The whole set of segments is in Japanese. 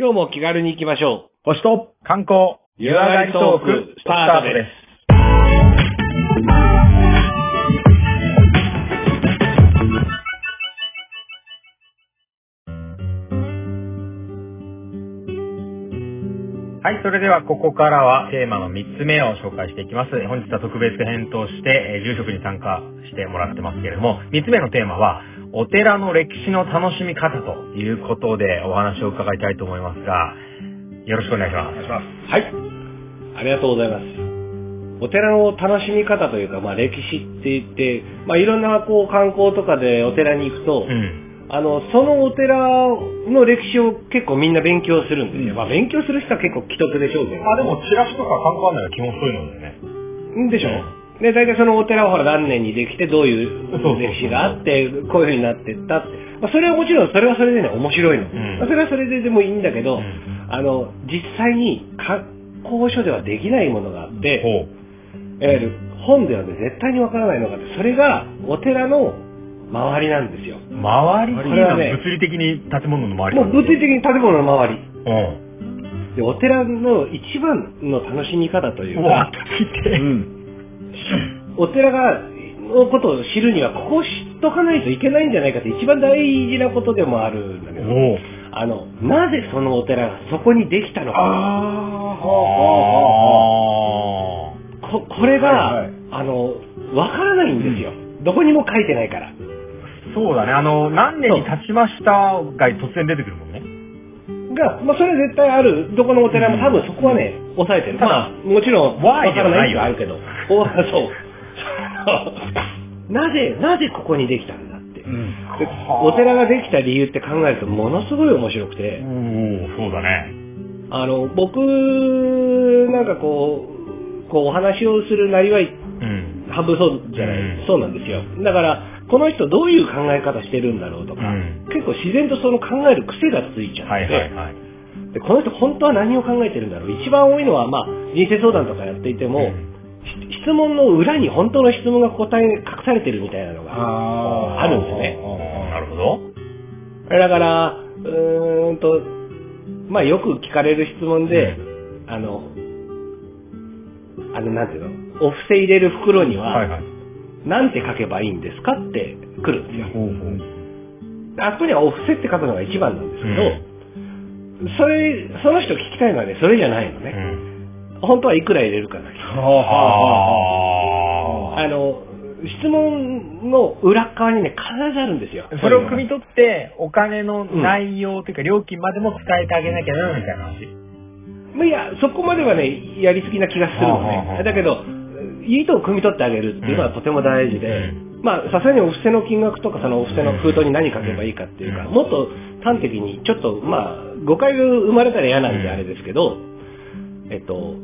今日も気軽に行きましょう。星と観光、湯上がりトークスタートです。はい、それではここからはテーマの3つ目を紹介していきます。本日は特別編として、えー住職に参加してもらってますけれども、3つ目のテーマは、お寺の歴史の楽しみ方ということでお話を伺いたいと思いますが、よろしくお願いします。お願いします。はい。ありがとうございます。お寺の楽しみ方というか、まあ歴史って言って、まあいろんなこう観光とかでお寺に行くと、うん。あの、そのお寺の歴史を結構みんな勉強するんですよ。まあ勉強する人は結構既得でしょうけど。あ、でもチラシとか観光案内は基本そういうのだよね。んでしょで、大体そのお寺はほら何年にできてどういう歴史があって、こういう風になってったって。まあそれはもちろんそれはそれでね、面白いの。んまあそれはそれででもいいんだけど、うんあの、実際に観光所ではできないものがあって、ほいわゆる本ではね、絶対にわからないのがあって、それがお寺の周りなんですよ。う。周り？これはね物理的に建物の周りもう物理的に建物の周り。うん。で、お寺の一番の楽しみ方といううわか、、聞いて。お寺が、のことを知るには、ここを知っとかないといけないんじゃないかって一番大事なことでもあるんだけど、あの、なぜそのお寺がそこにできたのか。あここれが、はいはいあの、わからないんですよ。どこにも書いてないから。ーそうだね。あの、何年に経ちましたが突然出てくるもんね。が、まあ、それは絶対ある。どこのお寺も多分そこはね、抑えてる。まあ、もちろん、わからないはあるけど。お そう。なぜ、なぜここにできたんだって。うん。でお寺ができた理由って考えるとものすごい面白くて、おおそうだね。あの、僕、なんかこう、こうお話をするなりわい、うん。半分そうじゃない、うん。そうなんですよ。だから、この人どういう考え方してるんだろうとか、うん。結構自然とその考える癖がついちゃって、はいはいはい。でこの人本当は何を考えてるんだろう。一番多いのは、まあ、人生相談とかやっていても、うん。し質問の裏に本当の質問が答え隠されてるみたいなのがああるんですね。なるほど。だから、うーんと、まあよく聞かれる質問で、あの、あの、なんていうの？お布施入れる袋には、はいはい。なんて書けばいいんですかって来るんですよ。ほうほう。あそこにはお布施って書くのが一番なんですけど、それ、その人聞きたいのはね、それじゃないのうね。ん。本当はいくら入れるかだけ。はあの、質問の裏側にね、必ずあるんですよ。あ。それを汲み取って、お金の内容というか料金までも伝えてあげなきゃな、みたいな話。まあ、いや、そこまではね、やりすぎな気がするのね。だけど、意図を汲み取ってあげるっていうのはとても大事で、うまあ、さすがにお布施の金額とか、そのお布施の封筒に何書けばいいかっていうか、うんもっと端的に、ちょっと、まあ、誤解が生まれたら嫌なんでうんあれですけど、えっと、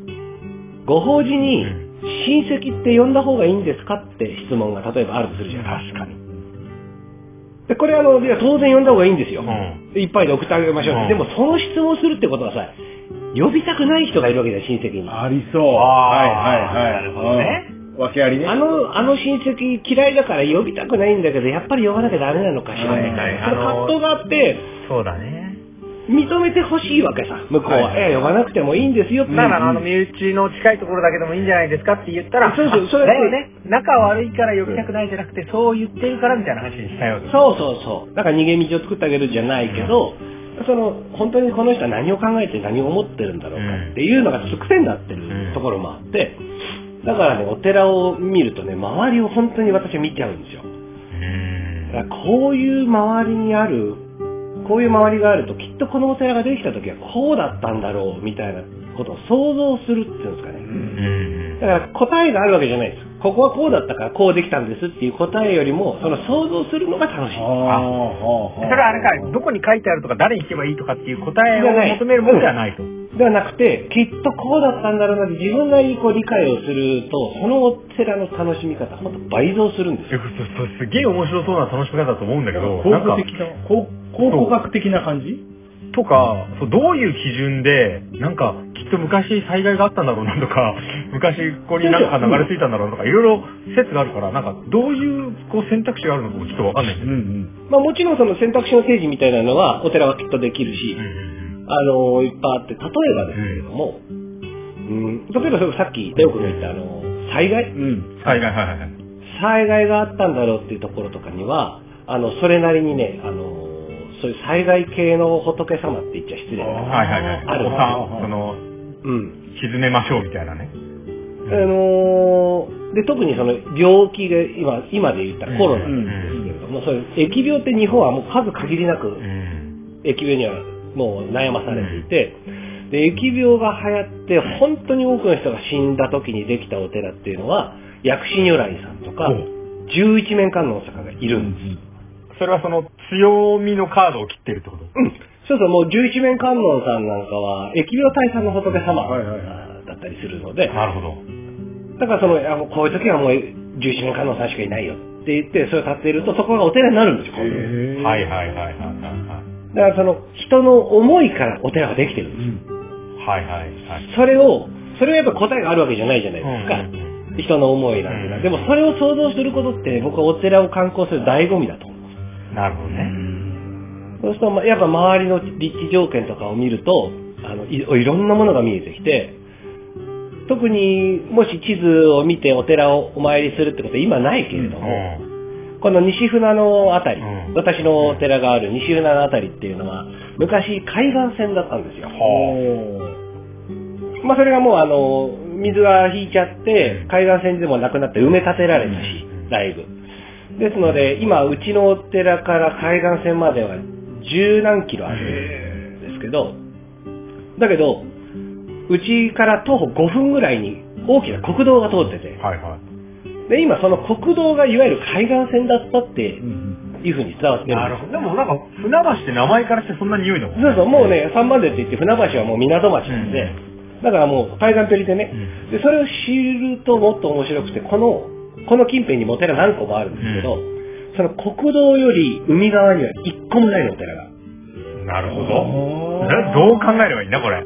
ご法事にうん親戚って呼んだ方がいいんですかって質問が例えばあるとするじゃないですか。確かに。で、これあの、当然呼んだ方がいいんですよ。うんいっぱいで送ってあげましょう。うんでも、その質問をするってことはさ、呼びたくない人がいるわけだよ、親戚に。あ。ありそう。はいはいはい。なるほどねうん。訳ありね。あの、あの親戚嫌いだから呼びたくないんだけど、やっぱり呼ばなきゃダメなのかしらみたいな。はいはいその葛藤があって、そうだね。認めてほしいわけさ、向こうは。はいはいいや、呼ばなくてもいいんですよって。だから、あの、身内の近いところだけでもいいんじゃないですかって言ったら、そうそうあそれだよね。仲悪いから呼びたくないじゃなくて、そう言ってるからみたいな話にしたよ。そうそうそう。だから逃げ道を作ってあげるじゃないけど、その、本当にこの人は何を考えて何を思ってるんだろうかっていうのがちょっと癖になってるところもあって、だからね、お寺を見るとね、周りを本当に私は見ちゃうんですよ。うんだからこういう周りにある、こういう周りがあると、きっとこのお寺ができた時はこうだったんだろう、みたいなことを想像するっていうんですかね。うんだから答えがあるわけじゃないです。ここはこうだったからこうできたんですっていう答えよりも、その想像するのが楽しい。ああ、それはあれか、どこに書いてあるとか、誰に聞けばいいとかっていう答えを求めるものではないと。ではなくて、きっとこうだったんだろうなって自分なりにこう理解をすると、そのお寺の楽しみ方、ほんと倍増するんですよ。そそすげえ面白そうな楽しみ方だと思うんだけど、考古的な、考考古学的な感じ？とか、そうどういう基準で、なんか、きっと昔災害があったんだろうなとか、昔ここになんか流れ着いたんだろうとか、いろいろ説があるから、なんか、どういうこう選択肢があるのかもちょっとわかんないんだうんう。ん。まあもちろんその選択肢の提示みたいなのは、お寺はきっとできるし、あの、いっぱいあって、例えばですけれども、うん、例えばそれさっき、レオ君が言った、あの、災害？うん。はいはいはいはい。災害があったんだろうっていうところとかには、あの、それなりにね、あの、そういう災害系の仏様って言っちゃ失礼だけどはいはいはい。あるおさその、うん。沈めましょうみたいなね。あのーで、特にその病気が今、今で言ったらコロナなんですけれども、そういう疫病って日本はもう数限りなくうん。疫病にはもう悩まされていて、で、疫病が流行って本当に多くの人が死んだ時にできたお寺っていうのは、薬師如来さんとか十一面観音様がいるんです。それはその強みのカードを切ってるってことうん。そうそう、もう十一面観音さんなんかは、疫病退散の仏様はいはいだったりするので、なるほど。だからその、あのこういう時はもう十一面観音さんしかいないよって言って、それを立っていると、そこがお寺になるんですよ、今度へーはいはいはいはいはいはい。だからその、人の思いからお寺ができてるんです。はいはいはい。それを、それはやっぱ答えがあるわけじゃないじゃないですか。うん人の思いなんてのは。うんでもそれを想像することって、僕はお寺を観光する醍醐味だと。なるほどね。そうすると、まやっぱ周りの立地条件とかを見ると、あの、いいろんなものが見えてきて、特にもし地図を見てお寺をお参りするってことは今ないけれども、この西船のあたり、うん私のお寺がある西船のあたりっていうのは、昔海岸線だったんですよ。まあそれがもうあの、水が引いちゃって、海岸線でもなくなって埋め立てられたしうん、だいぶ。ですので、今、うちのお寺から海岸線までは十何キロあるんですけど、だけど、うちから徒歩5分ぐらいに大きな国道が通ってて、はいはい。で、今その国道がいわゆる海岸線だったってうんいうふうに伝わってるんです。でもなんか、船橋って名前からしてそんな匂いだもんそうそう、もうね、三番でって言って船橋はもう港町なんで、だからもう海岸ペリでね、うん。で、それを知るともっと面白くて、この、この近辺にもお寺何個もあるんですけど、その国道より海側には一個もないのお寺が。なるほど。どう考えればいいんだこれ。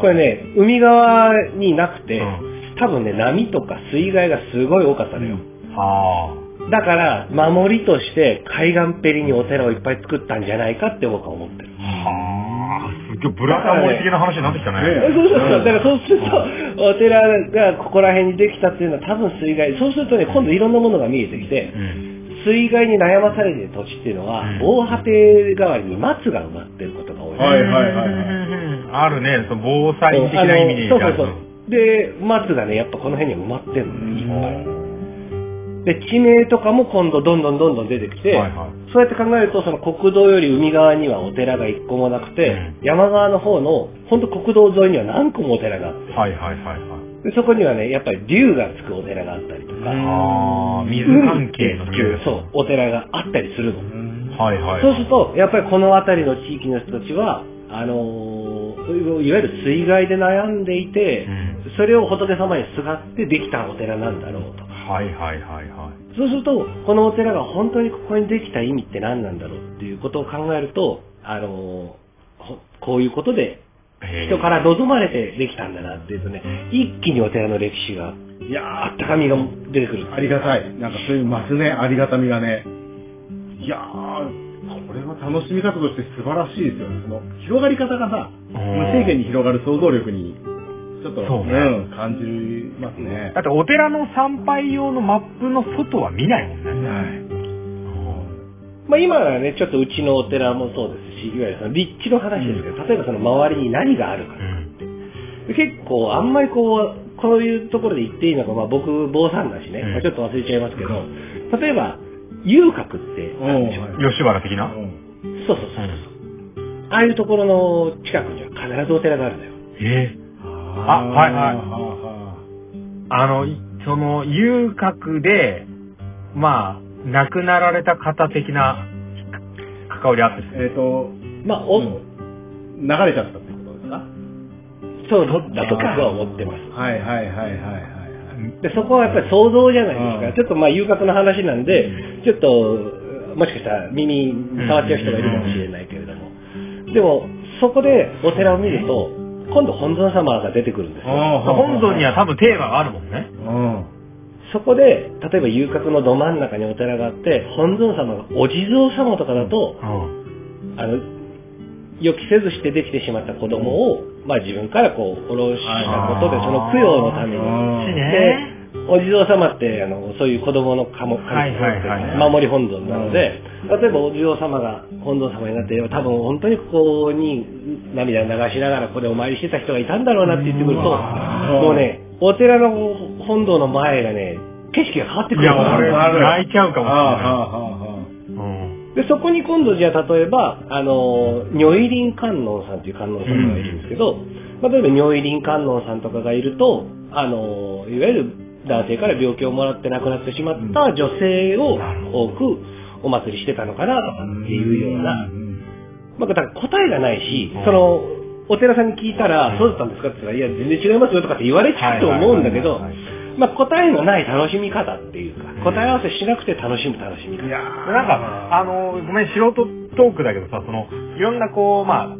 これね、海側になくて、うん多分ね、波とか水害がすごい多かったのよ。はだから、守りとして海岸ペリにお寺をいっぱい作ったんじゃないかって僕は思ってる。あ。はあ。すっげえブラタモリ的な話になってきたね。ねそうそうそう。だからそうすると、お寺がここら辺にできたっていうのは多分水害。そうするとね、今度いろんなものが見えてきて、うん。水害に悩まされている土地っていうのは、うん防波堤代わりに松が埋まってることが多い。はいはいはいあるね、その防災的な意味でそうそうそう。で、松がね、やっぱこの辺には埋まってるのね、いっぱい。で、地名とかも今度どんどんどんどん出てきて、はいはいそうやって考えると、その国道より海側にはお寺が一個もなくて、うん山側の方の、本当国道沿いには何個もお寺があって、はいはいはいはい。でそこにはね、やっぱり竜がつくお寺があったりとか、ああ、水関係の竜そう、お寺があったりするの。はいはい。そうすると、やっぱりこの辺りの地域の人たちは、あのーいわゆる水害で悩んでいて、うんそれを仏様にすがってできたお寺なんだろうと。はいはいはいはい。そうすると、このお寺が本当にここにできた意味って何なんだろうっていうことを考えると、あのこういうことで人から望まれてできたんだなっていうとね、一気にお寺の歴史が、いやあったかみが出てくる。ーありがたい。なんかそういうますね、ありがたみがね。いやー、これは楽しみ方として素晴らしいですよね。その広がり方がさ、無制限に広がる想像力に、ちょっと、そうねん、感じますねだ。ってお寺の参拝用のマップの外は見ないもんね。はい。まあ今はね、ちょっとうちのお寺もそうですし、いわゆるその立地の話ですけど、例えばその周りに何があるかう。ん。で結構あんまりこう、こういうところで言っていいのか、まあ僕、坊さんだしね、ちょっと忘れちゃいますけど、例えば、遊郭ってでしょ、うん吉原的な？うんそうそうそう。ああいうところの近くには必ずお寺があるんだよ。ええあはいはいはあの、いその、遊郭で、まあ、亡くなられた方的な関わりあったりする。えっ、と、まあ、お、うん流れちゃったってことですか？そうだと僕は思ってます。はいはいはいはいはいはい。で、そこはやっぱり想像じゃないですか。うんちょっとまあ、遊郭の話なんで、ちょっと、もしかしたら耳触っちゃう人がいるかもしれないけれども。でも、そこでお寺を見ると、今度本尊様が出てくるんですよ。本尊には多分テーマがあるもんね。うん。そこで、例えば遊郭のど真ん中にお寺があって、本尊様がお地蔵様とかだと、うん。あの、予期せずしてできてしまった子供を、まあ自分からこう、下ろしたことで、その供養のために。しね。お地蔵様って、あの、そういう子供のかも、はいはいはい守り本尊なので、例えばお地蔵様が本尊様になって、多分本当にここに涙流しながらここでお参りしてた人がいたんだろうなって言ってくると、もうね、お寺の本堂の前がね、景色が変わってくいや、るんですよ。俺、泣いちゃうかもしれない。で、そこに今度じゃあ例えば、あの、如意輪観音さんっていう観音様がいるんですけど、まあ例えば如意輪観音さんとかがいると、あの、いわゆる男性から病気をもらって亡くなってしまった女性を多くお祭りしてたのかなとかっていうような、まあだから答えがないし、その、お寺さんに聞いたら、そうだったんですかって言ったら、いや、全然違いますよとかって言われちゃうと思うんだけどまあ答えのない楽しみ方っていうか、答え合わせしなくて楽しむ楽しみ方。いやなんか、あの、ごめん、素人トークだけどさ、その、いろんなこう、まあ、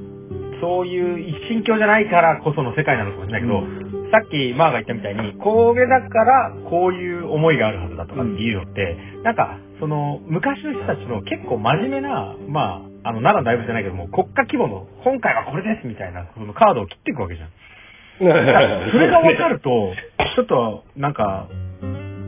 そういう一神教じゃないからこその世界なのかもしれないけど、さっきマーが言ったみたいに、これだからこういう思いがあるはずだとかっていうのって、なんか、その、昔の人たちの結構真面目な、まあ、あの、奈良の大仏じゃないけども、国家規模の、今回はこれですみたいな、そのカードを切っていくわけじゃん。それが分かると、ちょっと、なんか、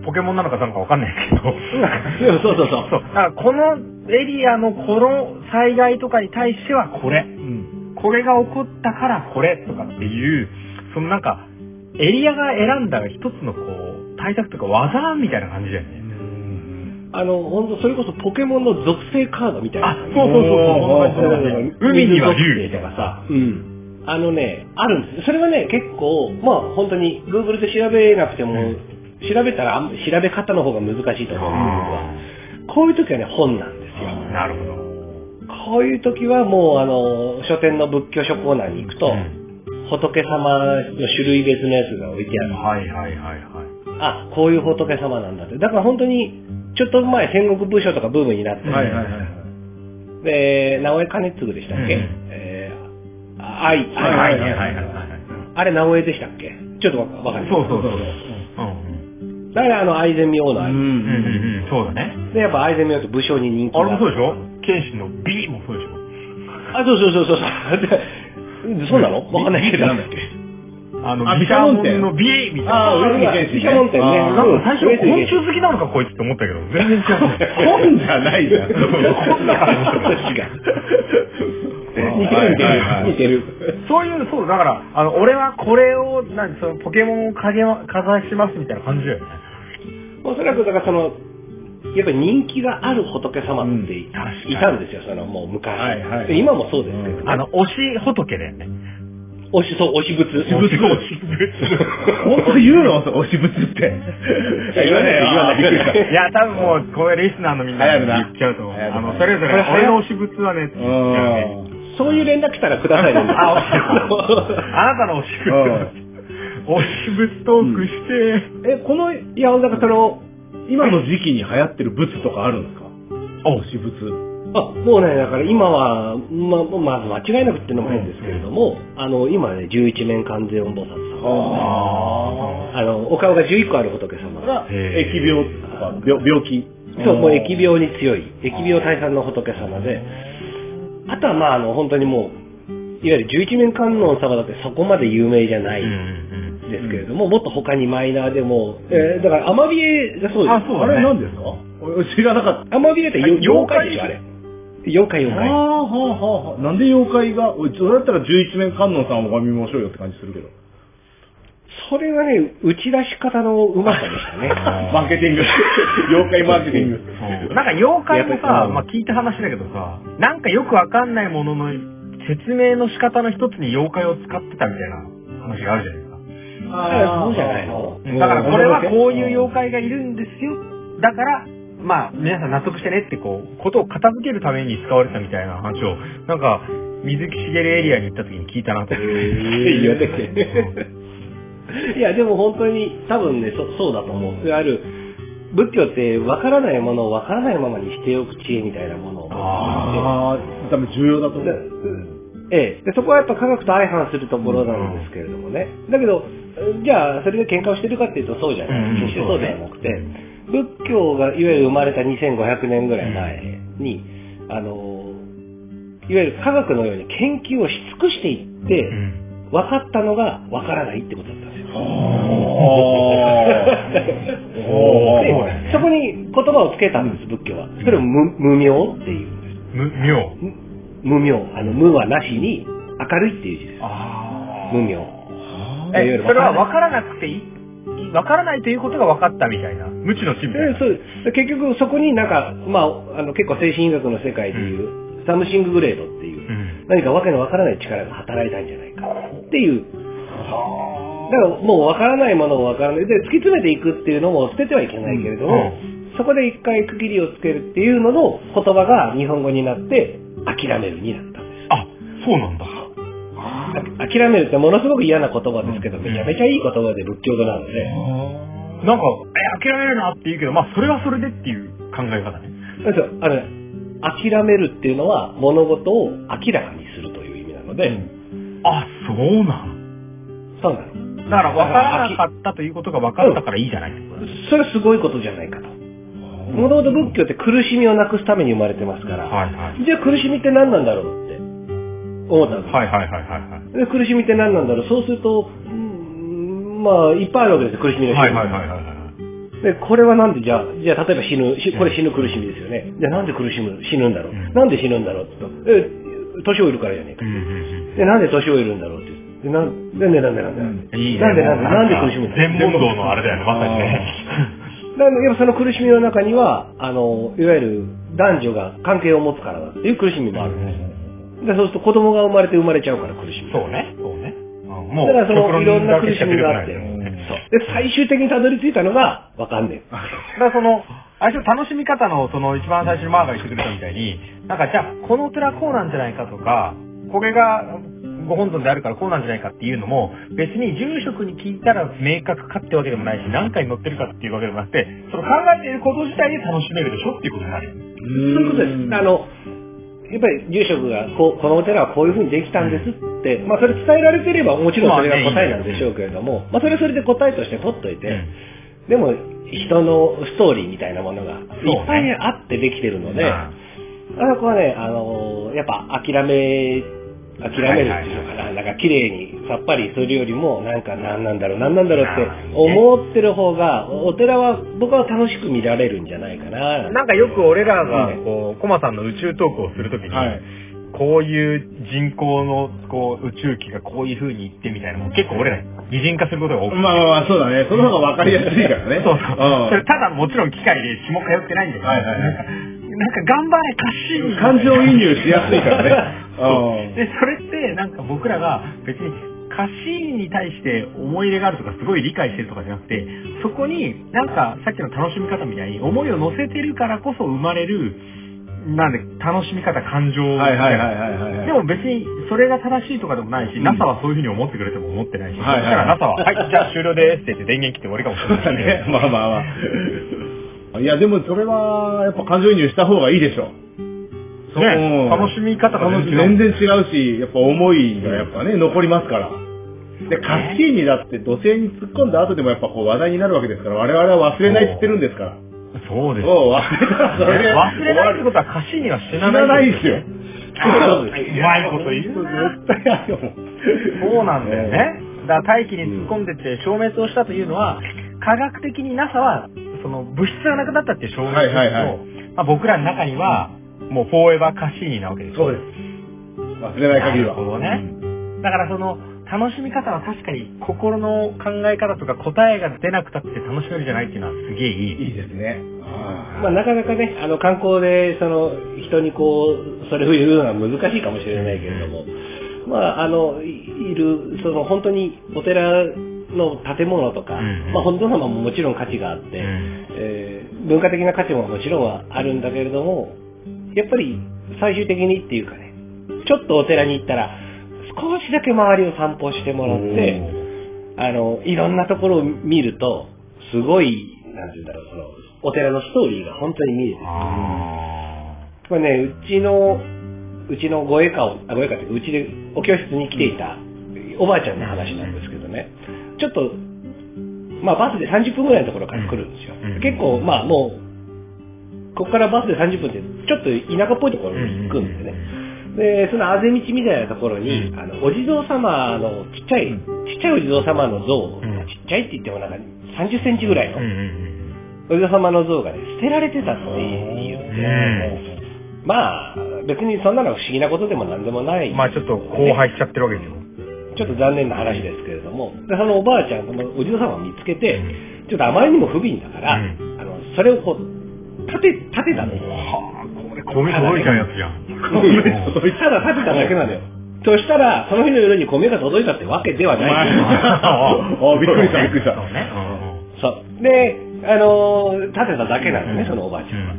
ポケモンなのかなんか分かんないけど、そうそうそう。そう。だからこのエリアのこの災害とかに対してはこれ。うん。これが起こったからこれとかっていう、そのなんか、エリアが選んだ一つのこう、対策とか技みたいな感じだよね。あの、本当それこそポケモンの属性カードみたいな。あ、そうそうそうそう。海には竜。とかさ。うん。あのね、あるんです。それはね、結構、まあ本当に Google で調べなくても、調べたら調べ方の方が難しいと思うんですが、こういう時はね、本なんですよ。なるほど。こういう時はもう、あの、書店の仏教書コーナーに行くと、うん仏様の種類別のやつが置いてある。はいはいはいはい。あ、こういう仏様なんだって。だから本当に、ちょっと前戦国武将とかブームになって、はいはいはいはい。で、直江兼次でしたっけ、うんえー、あ愛、愛、はいはいはいはい。あれ直江でしたっけ？ちょっとわわかんない。そうそうそう。うんうん。だからあの愛禅明の愛。うんうんうんうん。そうだね。で、やっぱ愛禅明って武将に人気があれもそうでしょ？剣士の B もそうでしょ？あ、そうそうそうそうそう。でそうなの？わかんないけど。なんだっけ？あの、あ毘沙門毘沙門天の B みたいな。あー上杉謙信ね毘沙門天ね。なんか最初、昆虫好きなのかこいつって思ったけど、全然違う。本じゃないじゃん。本だから違う。似てる似てる。似てる。そういう、そう、だから、あの、俺はこれを、なんその、ポケモンをかげま、かざしますみたいな感じだよね。おそらくだからその、やっぱり人気がある仏様ってい,、たんですよ、そのもう昔。はいはいで今もそうですけど、ねあの、推し仏だよね。推し、そう、推し仏。推し仏。本当言うの？推し物って。言わない言わない言わない いや、多分もう、これリスナーのみんな言っちゃうと思う。あの、それぞれ、これ俺の推し仏はね、って言っちゃうね。そういう連絡来たらくださいね。あ、推し仏。あなたの推し仏。推し仏トークして、え、この、いや、だからその、今の時期に流行ってる仏とかあるんですか？お推し仏。あ、もうね、だから今は、ま、まず間違いなくっていうのも変ですけれども、あの、今ね、十一面観世音菩薩様。ああの、お顔が11個ある仏様。が、疫病とか、病病気。そう、もう疫病に強い、疫病退散の仏様で、あとはまあ、あの、本当にもう、いわゆる十一面観音様だってそこまで有名じゃない。うんうんんですけれども、もっと他にマイナーでも、えーだから、アマビエがそうです。あそうだねあれ何ですか？俺知らなかった。アマビエって妖怪？でしょ、あれ。妖怪妖怪。ああ、はあ、はあ、はあ。なんで妖怪が、それだったら十一面観音さんを拝みましょうよって感じするけど。それはね、打ち出し方のうまさでしたね。マーケティング。妖怪マーケティング。うんなんか妖怪もさ、りまあ聞いた話だけどさ、なんかよくわかんないものの説明の仕方の一つに妖怪を使ってたみたいな話があるじゃないですか。あそうじゃないのだからこれはこういう妖怪がいるんですよ。だから、まあ皆さん納得してねってこう、ことを片付けるために使われたみたいな話を、なんか水木しげるエリアに行った時に聞いたなと思って。言われていや、でも本当に多分ね、そそうだと思う。いわゆる、仏教って分からないものを分からないままにしておく知恵みたいなものをああ、多分重要だと思う。ええ、でそこはやっぱ科学と相反するところなんですけれどもね。だけど、じゃあ、それで喧嘩をしてるかっていうとそうじゃない。うん決してそうではなくて、仏教がいわゆる生まれた2500年ぐらい前に、あの、いわゆる科学のように研究をし尽くしていって、うん。分かったのが分からないってことだったんですよ。でそこに言葉をつけたんです、仏教は。それを無無明っていうんです。む、妙。無無明。あの、無はなしに、明るいっていう字です。あ無明。え、それは分からなくていい分からないということが分かったみたいな。無知の知みたいな。でそうで結局そこになんか、まあ、あの結構精神医学の世界でいう、サムシンググレードっていう、うん。何かわけのわからない力が働いたんじゃないかっていう。だからもうわからないものをわからない。で、突き詰めていくっていうのも捨ててはいけないけれども、そこで一回区切りをつけるっていうのの言葉が日本語になって、諦めるになったんです。あ、そうなんだ。あ諦めるってものすごく嫌な言葉ですけど、めちゃめちゃいい言葉で仏教語なので、なんか、え、諦めるなって言うけど、まあ、それはそれでっていう考え方ね。なんですよあのね、諦めるっていうのは物事を明らかにするという意味なので、あ、そうなん。そうなの。だから、分からなかったということが分かったからいいじゃないそれはすごいことじゃないかと。もともと仏教って苦しみをなくすために生まれてますから、はいはい。じゃあ苦しみって何なんだろうって思ったんです。はいはいはいはいはい。で苦しみって何なんだろうそうすると、うんまあ、いっぱいあるわけですよ、苦しみの種類はいはいはいはいはい。で、これはなんで、じゃあ、じゃあ、例えば死ぬ、しこれ死ぬ苦しみですよね。じゃあ、なんで苦しむ、死ぬんだろう、うんなんで死ぬんだろうって言うと、え、年老いるからじゃねえか。うんうんで、なんで年老いるんだろうって。で、なんで、なんで、なんで、なんで。なんで、なんで、もうなんで苦しむんだ全問答のあれだよね、まさにね。だからやっぱその苦しみの中には、あの、いわゆる男女が関係を持つからだっていう苦しみもあるんです。でそうすると子供が生まれて生まれちゃうから苦しみ。そうね。そうね。うんもう、だからそのいろんな苦しみがあって、そう。で、最終的にたどり着いたのが、わかんねえ。だからその、あれ楽しみ方の、その一番最初にマーが言ってくれたみたいに、なんかじゃあ、このお寺こうなんじゃないかとか、これがご本尊であるからこうなんじゃないかっていうのも、別に住職に聞いたら明確かってわけでもないし、何回乗ってるかっていうわけでもなくて、その考えていること自体で楽しめるでしょっていうことになる。そういうことです。あの、やっぱり住職がこう、このお寺はこういうふうにできたんですって、まあそれ伝えられてればもちろんそれが答えなんでしょうけれども、まあそれはそれで答えとして取っといて、でも人のストーリーみたいなものがいっぱいあってできてるので、あそこはね、あのやっぱ諦め、諦めるっていうのかな、なんか綺麗にさっぱりするよりも、なんか何なんだろう、何なんだろうって思ってる方が、お寺は僕は楽しく見られるんじゃないかな。なんかよく俺らがうん、こう、コマさんの宇宙トークをするときに、はいこういう人工のこう宇宙機がこういう風に行ってみたいなのも結構俺ら擬人化することが多くて。まあまあまあ、そうだね。その方が分かりやすいからね。そうそう。んそれただもちろん機械で下通ってないんだけど、はいはいはいなんか、頑張れ、カッシー感情移入しやすいからね。で、それってなんか僕らが別にカッシーに対して思い入れがあるとかすごい理解してるとかじゃなくて、そこになんかさっきの楽しみ方みたいに思いを乗せてるからこそ生まれる、なんで楽しみ方、感情うん。はいはいはいはいはいはい。でも別にそれが正しいとかでもないし、うん NASA はそういうふうに思ってくれても思ってないし、はいはいだから NASA は、はい、じゃあ終了ですって言って電源切って終わりかもしれないし、ね、まあまあまあ。いや、でもそれは、やっぱ感情移入した方がいいでしょ。そうね、楽しみ方が全然違うし、やっぱ思いがやっぱね、残りますから。で、カッシーニだって土星に突っ込んだ後でもやっぱこう話題になるわけですから、我々は忘れないって言ってるんですから。そうです。そう、忘れたらそれで。忘れないってことは歌詞には死知なない。らないですよ。そうまいこと言うな絶対ある。そうなんだよね。だから大気に突っ込んでって消滅をしたというのは、科学的に NASA は、その物質がなくなったっていう証明ですけど、はいはいはいまあ、僕らの中には、もうフォーエバーカシーニなわけですよそうです。忘れない限りは。なるほどね。だからその、楽しみ方は確かに心の考え方とか答えが出なくたって楽しめるじゃないっていうのはすげえいい。いいですね。まあ、なかなかね、あの、観光で、その、人にこう、それを言うのは難しいかもしれないけれども、まあ、あの、いいる、その、本当にお寺の建物とか、まあ、本尊様ももちろん価値があって、うん。えー文化的な価値ももちろんはあるんだけれども、やっぱり最終的にっていうかね、ちょっとお寺に行ったら、少しだけ周りを散歩してもらって、あの、いろんなところを見ると、すごい、なんて言うんだろう、その、お寺のストーリーが本当に見えてる。あこれね、うちの、うちのご栄華を、あ、ご栄華っていうか、うちでお教室に来ていたおばあちゃんの話なんですけどね、ちょっと、まあバスで30分ぐらいのところから来るんですよ。うん結構、まあもう、ここからバスで30分って、ちょっと田舎っぽいところに行くんでね。で、そのあぜ道みたいなところに、うんあの、お地蔵様のちっちゃい、うんちっちゃいお地蔵様の像、んちっちゃいって言ってもなんか30センチぐらいのお地蔵様の像がね、捨てられてたっていううん。ね。まあ、別にそんなの不思議なことでもなんでもない。まあちょっと荒廃しちゃってるわけですよ。ちょっと残念な話ですけれども、でそのおばあちゃん、そのお地蔵様を見つけて、うちょっとあまりにも不憫だから、うんあの、それをこう、立て、立てたのよ。はあ、これ米届いちゃうやつじゃん。ただ立てただけなのよ。そしたら、その日の夜に米が届いたってわけではない。あ、びっくりした、びっくりした。そうね。そう。で、あのー立てただけなのね、そのおばあちゃんは。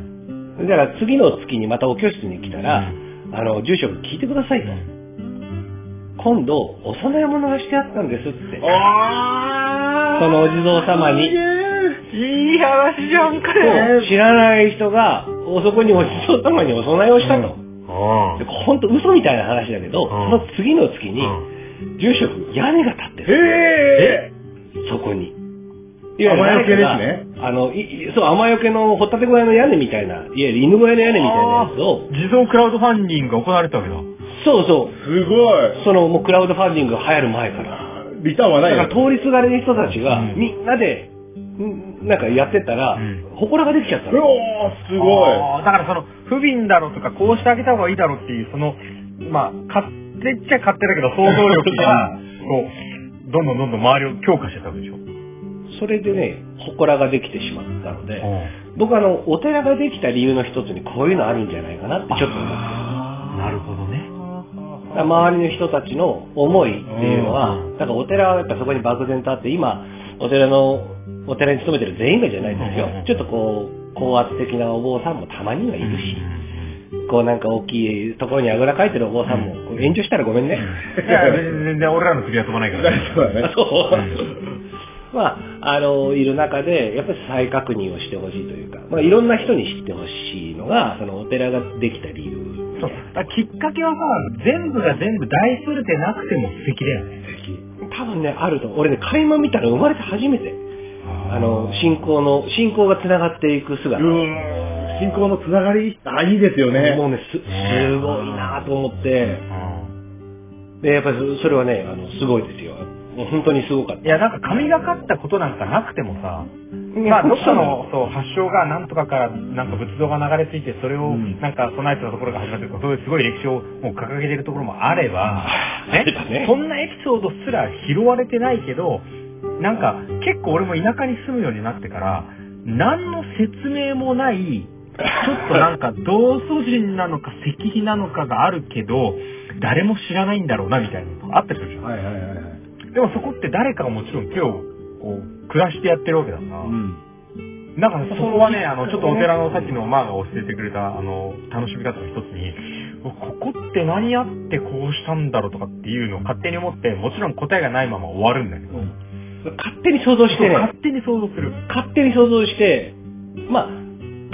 だから次の月にまたお教室に来たら、あの、住職聞いてくださいと。今度、お供え物がしてあったんですって。あそのお地蔵様にいい話じゃんかそう知らない人が、おそこにお地蔵様にお供えをしたと。でほんと嘘みたいな話だけど、んその次の月に、住職、屋根が立ってへる。えそこに。雨よけですねあの、いいそう、雨よけのホタテ小屋の屋根みたいな、いわゆる犬小屋の屋根みたいなやつを、自動クラウドファンディングが行われたわけだ。そうそう、すごい。そのもうクラウドファンディングが流行る前から。リターンはないよだから。通りすがりの人たちが、うんみんなで、んなんかやってたら、うん祠ができちゃったうの。おー、すごい。だからその、不憫だろとか、こうしてあげた方がいいだろっていう、その、まあ、勝手っちゃ勝手だけど、想像力が、こう、どんどんどんどん周りを強化してたわけでしょ。それでね、祠ができてしまったので、僕あの、お寺ができた理由の一つにこういうのあるんじゃないかなってちょっと思ってなるほど周りの人たちの思いっていうのは、うんだからお寺はやっぱそこに漠然とあって、今、お寺の、お寺に勤めてる全員がじゃないですよ。うんちょっとこう、高圧的なお坊さんもたまにはいるし、こうなんか大きいところにあぐらかいてるお坊さんも、炎上したらごめんね。いや、全然俺らの首は飛ばないから。大丈夫だね。そう。まあ、あの、いる中で、やっぱり再確認をしてほしいというか、まあ、いろんな人に知ってほしいのが、そのお寺ができた理由。そう。だきっかけはさ、全部が全部大それてなくても素敵だよね。多分ね、あると。俺ね、垣間見たら生まれて初めて。あの、信仰の、信仰が繋がっていく姿。うーん。信仰のつながり、あ、いいですよね。もうね、す、すごいなと思って、で、やっぱりそそれはね、あの、すごいですよ。本当にすごかった。いや、なんか神がかったことなんかなくてもさ、まあ、どっかの、そう、発祥がなんとかから、なんか仏像が流れ着いて、それを、うんなんか備えてたところが始まってるとか、そういうすごい歴史をもう掲げてるところもあれば、ねそんなエピソードすら拾われてないけど、なんか、結構俺も田舎に住むようになってから、何の説明もない、ちょっとなんか、同祖人なのか石碑なのかがあるけど、誰も知らないんだろうな、みたいなのがあったりするじゃん。はいはいはいはい。でもそこって誰かがもちろん手をこう下してやってるわけだから、うん。だからそこはね、あの、ちょっとお寺のさっきのマーが教えてくれた、あの、楽しみ方の一つに、ここって何やってこうしたんだろうとかっていうのを勝手に思って、もちろん答えがないまま終わるんだけど、勝手に想像してね、勝手に想像する。勝手に想像して、まあ、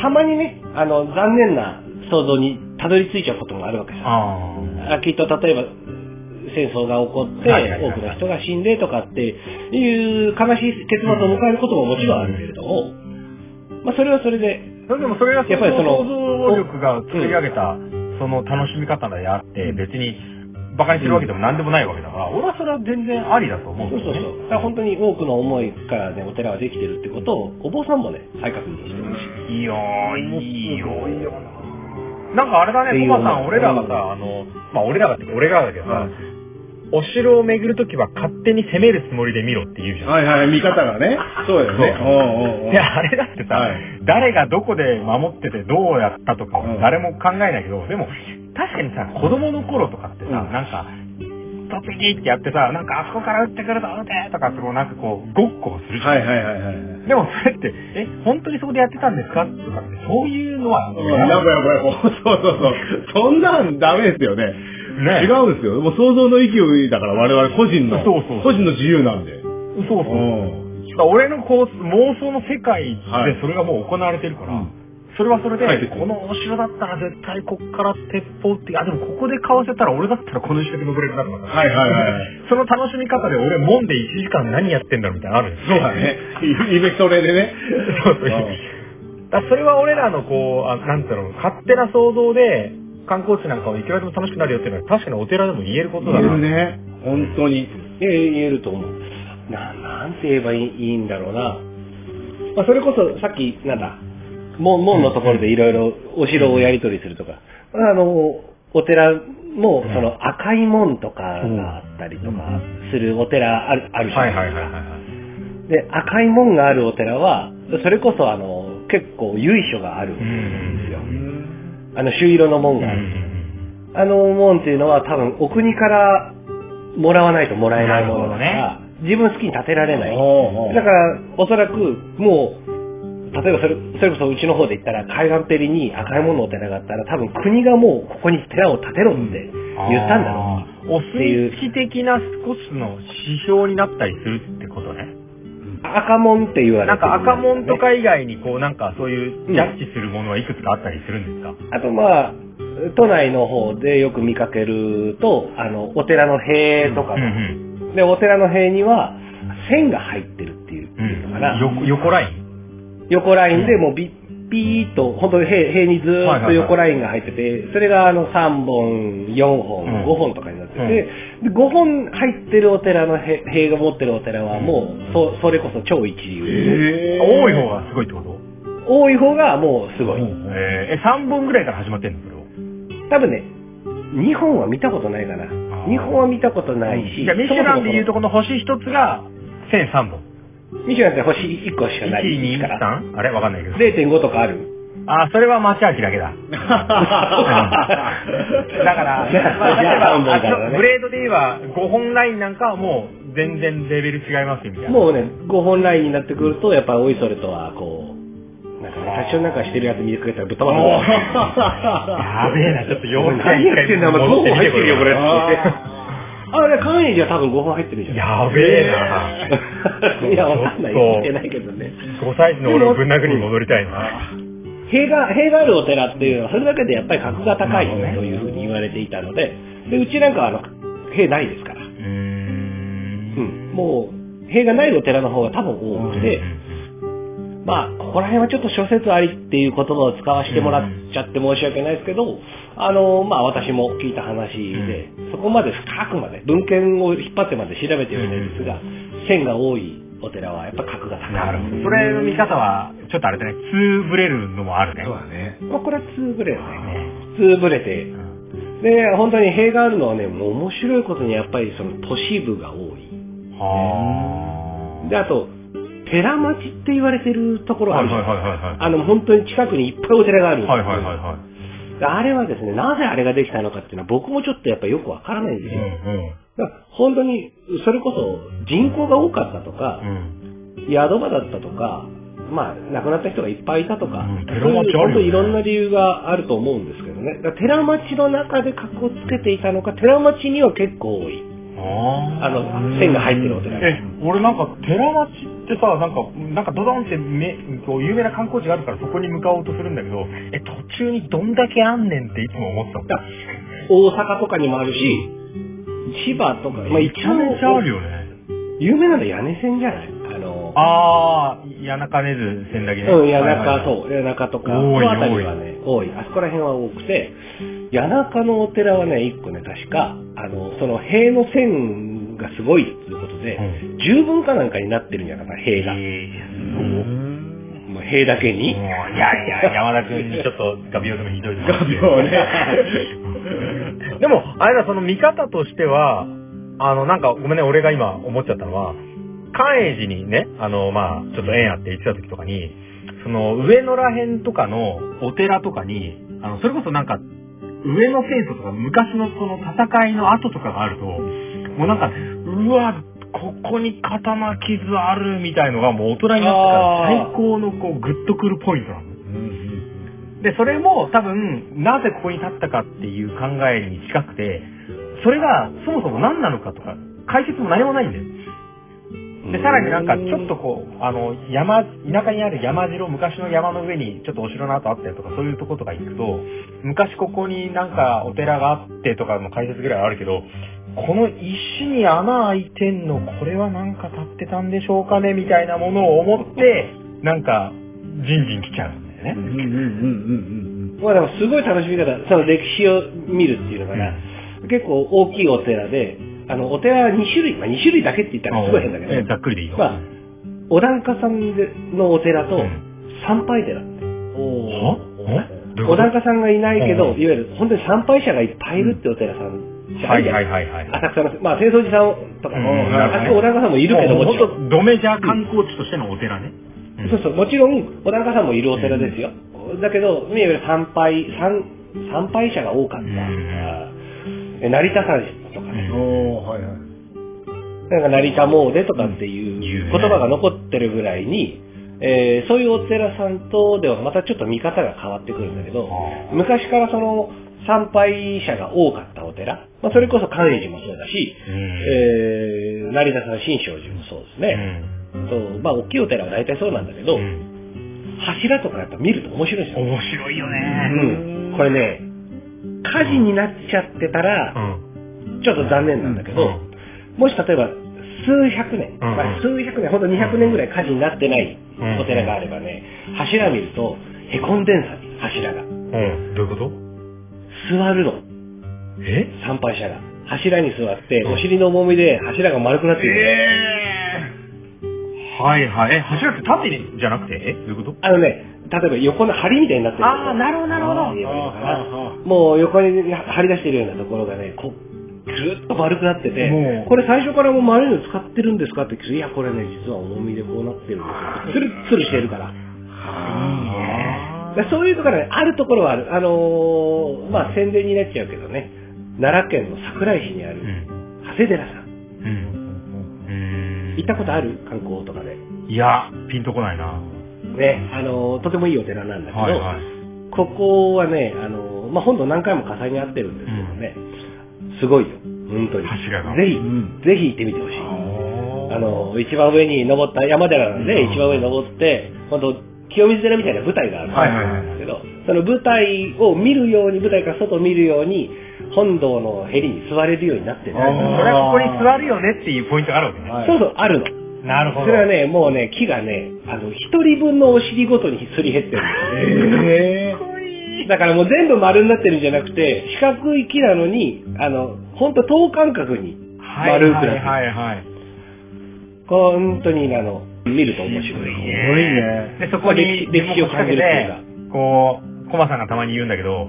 たまにね、あの、残念な想像にたどり着いちゃうこともあるわけさ。ああきっと例えば、戦争が起こって、はいはいはいはい多くの人が死んでとかっていう悲しい結末を迎えることももちろんあるけれども、まあそれはそれで、それでもそれがやっぱりその想像力が作り上げた、その楽しみ方であって、別に馬鹿にするわけでも何でもないわけだから、俺はそれは全然ありだと思うんそう。そうそう。だから本当に多くの思いからね、お寺はできてるってことを、お坊さんもね、再確認してほしい。いやー、いいよ。なんかあれだね、いいよコマさん、俺らがさ、あの、まあ俺らがって俺らだけどさ、はいお城を巡るときは勝手に攻めるつもりで見ろって言うじゃん。はいはい、見方がね。そうだよね。おうおうおういや、あれだってさ、はい誰がどこで守っててどうやったとか誰も考えないけど、でも、確かにさ、子供の頃とかってさ、うんなんか、突撃ってやってさ、なんかあそこから撃ってくるぞ、撃てとか、そのなんかこう、ごっこをするじゃん。はいはいはいはい。でもそれって、え、本当にそこでやってたんですかとかって、そういうのは、うんやばいやばい。そうそうそう。そんなんダメですよね。ね違うんですよ。もう想像の勢いだから我々個人の、そうそう個人の自由なんで。そうそう。うん。俺のこう妄想の世界はいでそれがもう行われてるから、うんそれはそれで、はいこのお城だったら絶対こっから鉄砲って、あ、でもここで買わせたら俺だったらこの石だけ登れるなとかさ、はいはいはいはい。その楽しみ方で俺もんで1時間何やってんだろうみたいなのあるんですよそうだね。イベント例でね。そうそうだそれは俺らのこう、あなんていうの、勝手な想像で観光地なんかをいくらでも楽しくなるよっていうのは確かにお寺でも言えることだな。言えるね。本当に。いや言えると思う。な、なんて言えばいいんだろうな。まあ、それこそさっき、なんだ、門、門のところでいろいろお城をやり取りするとか、あの、お寺も、その赤い門とかがあったりとかするお寺ある、あるじゃはいないですか。はいはいはいはい。で、赤い門があるお寺は、それこそあの、結構由緒があるんですよ。あの、朱色の門がある。あの門っていうのは多分お国からもらわないともらえないものだから、自分好きに建てられない。だから、おそらくもう、例えばそれそれこそうちの方で言ったら海岸ペリに赤い門のお寺があったら多分国がもうここに寺を建てろって言ったんだろう。う。お墨付き的な少しの指標になったりするってことね。赤門って言われてる。なんか赤門とねか以外にこうなんかそういうジャッジするものはいくつかあったりするんですか、あとまあ、都内の方でよく見かけると、あの、お寺の塀とかが、うんで、お寺の塀には線が入ってるっていううのかな。横横ライン？横ラインでもうビッピーっと、本当に塀塀にずーっと横ラインが入ってて、それがあの3本、4本、うん。5本とかになってて、で5本入ってるお寺の塀塀が持ってるお寺はもう、そそれこそ超一流。え多い方がすごいってこと？多い方がもうすごい。えー、え、3本ぐらいから始まってんのそれを。多分ね、2本は見たことないかな。ー2本は見たことないし。じゃあミシュランで言うとこの星一つが1003本。ミシュランって星1個しかない。1、2、から。3? あれ？わかんないけど。0.5とかある。あ、それは町秋だけだ。だから、まあ、例えば、グレードで言えば、5本ラインなんかはもう全然レベル違いますよみたいな。もうね、5本ラインになってくると、やっぱおいそれとは、こう、なんかね、最初なんかしてるやつ見てくれたらぶっ飛ばす。やべえな、ちょっと幼稚何やってんだ、お前5本入ってるよ、これ。ああれ、関営寺は多分5本入ってるじゃん。やべえな。いや、わかんない。言ってないけどね。5歳児の俺をぶん殴りに戻りたいな。塀が、塀があるお寺っていうのは、それだけでやっぱり格が高いというふうに言われていたので、で、うちなんかはあの、塀ないですから。うん。もう、塀がないお寺の方が多分多くて、まあ、ここら辺はちょっと諸説ありっていう言葉を使わせてもらっちゃって申し訳ないですけど、あの、まあ私も聞いた話で、そこまで深くまで、文献を引っ張ってまで調べてはいないですが、線が多いお寺はやっぱ格が高い。なるほど。それの見方は、ちょっとあれだね、つぶれるのもあるね。そうだね。まあこれは通ぶれるね。通ぶれて、で、本当に塀があるのはね、もう面白いことにやっぱりその都市部が多い。はで、あと、寺町って言われてるところあはいはいるじゃん。はいはい。あの、本当に近くにいっぱいお寺があるはいはいはいはい。であれはですね、なぜあれができたのかっていうのは僕もちょっとやっぱよくわからないんですよ。だから本当に、それこそ人口が多かったとかう、ん。宿場だったとか、まあ、亡くなった人がいっぱいいたとか、うん寺町あるよねいろんな理由があると思うんですけどね。寺町の中で格をつけていたのか、寺町には結構多い。ああの、線が入ってるお寺が。え、俺なんか、寺町ってさ、なんか、なんかドドンってめ、こう、有名な観光地があるからそこに向かおうとするんだけど、え、途中にどんだけあんねんっていつも思ってた大阪とかにもあるし、千葉とか、まあめ一ちゃめちゃあるよね。有名なの屋根線じゃない？あの、あー、谷中根津千駄木ね。うん、谷中、そう、谷中とか、多いこの辺りはね、多い。あそこら辺は多くて、谷中のお寺はね、一個ね、確か、あの、その塀の線がすごいということで、う十分かなんかになってるんじゃないかな、塀が。塀だけに。いやいや、山田君にちょっと画鋲でもひどい画鋲ね。でも、あれだ、その見方としては、あの、なんか、ごめんね、俺が今思っちゃったのは、関永寺にね、あの、まあ、ちょっと縁あって行ってた時とかに、その、上野ら辺とかのお寺とかに、あの、それこそなんか、上野戦争とか昔のその戦いの跡とかがあると、もうなんか、うわ、ここに刀傷あるみたいのがもう大人になってから最高のこうグッとくるポイントなの。で、それも多分、なぜここに立ったかっていう考えに近くて、それがそもそも何なのかとか、解説も何もないんだよ。で、さらになんかちょっとこう、あの、山、田舎にある山城、昔の山の上にちょっとお城の跡あったりとか、そういうとことか行くと、昔ここになんかお寺があってとかの解説ぐらいはあるけど、この石に穴開いてんの、これはなんか立ってたんでしょうかねみたいなものを思って、なんか、じんじん来ちゃうよね。うんうんうんうんうんまあでもすごい楽しみ方、その歴史を見るっていうのかな、結構大きいお寺で、あの、お寺は2種類、まあ2種類だけって言ったらすごい変だけど、えざっくりでいいよ。まあ、お檀家さんでのお寺とうん。参拝寺。って。はどういうこと？お檀家さんがいないけど、うん。いわゆる本当に参拝者がいっぱいいるってお寺さんじゃはいはいはいはい。浅草の、まあ、清掃寺さんとかも、うんあそこお檀家さんもいるけど、も。本当ドメジャー。観光地としてのお寺ね。そうそう、もちろん、お檀家さんもいるお寺ですよ。だけど、いわゆる参拝、参、参拝者が多かった。うん。え成田山とかね、はいはい。なんか成田詣とかっていう言葉が残ってるぐらいに、えーそういうお寺さんとではまたちょっと見方が変わってくるんだけど、昔からその参拝者が多かったお寺、まあ、それこそ関永寺もそうだし、えー成田山新勝寺もそうですね。とまあ、大きいお寺は大体そうなんだけど、うん柱とかやっぱ見ると面白いですよ。面白いようね。ん。これね、火事になっちゃってたら、うん。ちょっと残念なんだけど、うんもし例えば数百年、うんまあ、数百年、ほんと200年ぐらい火事になってないうんお寺があればね、柱見ると、へこんでんさに、柱が。うん。どういうこと？座るの、え？参拝者が。柱に座って、うんお尻の重みで柱が丸くなっている。はいはい。え、柱って縦にじゃなくて？えどういうこと？あのね、例えば横の梁みたいになってるあーなるほどなるほどあー言えばいいのかもう横に張り出してるようなところがね、こう、ぐるっと丸くなっててこれ最初からもう丸いの使ってるんですかって聞くといや、これね、実は重みでこうなってるんですよ。つるっつるしてるから。はだからそういうところがね、あるところはある。あのーまあ宣伝になっちゃうけどね、奈良県の桜井市にある、うん。長谷寺さん。うん。うん。行ったことある？観光とかで。いや、ピンとこないな。ね、あのーとてもいいお寺なんだけど、はいはい。ここはね、あのーまあ本土何回も火災に遭ってるんですけどね、すごいよ。本当に。柱がぜひ、うんぜひ行ってみてほしい。ああの、一番上に登った、山寺なんで、うん一番上に登って、本当清水寺みたいな舞台があるはいはいはいんですけど、その舞台を見るように、舞台から外を見るように、本堂のへりに座れるようになってる。それはここに座るよねっていうポイントがあるわけね。はいそうそう、あるの。なるほど。それはね、もうね、木がね、あの、一人分のお尻ごとにすり減ってるんですよ。えだからもう全部丸になってるんじゃなくて、四角い木なのに、あの、ほんと等間隔にはい丸くなってる。はいはいはい。本当にあの、見ると面白い。すごいね。で、そこに歴史を感じるっていうかこう、コマさんがたまに言うんだけど、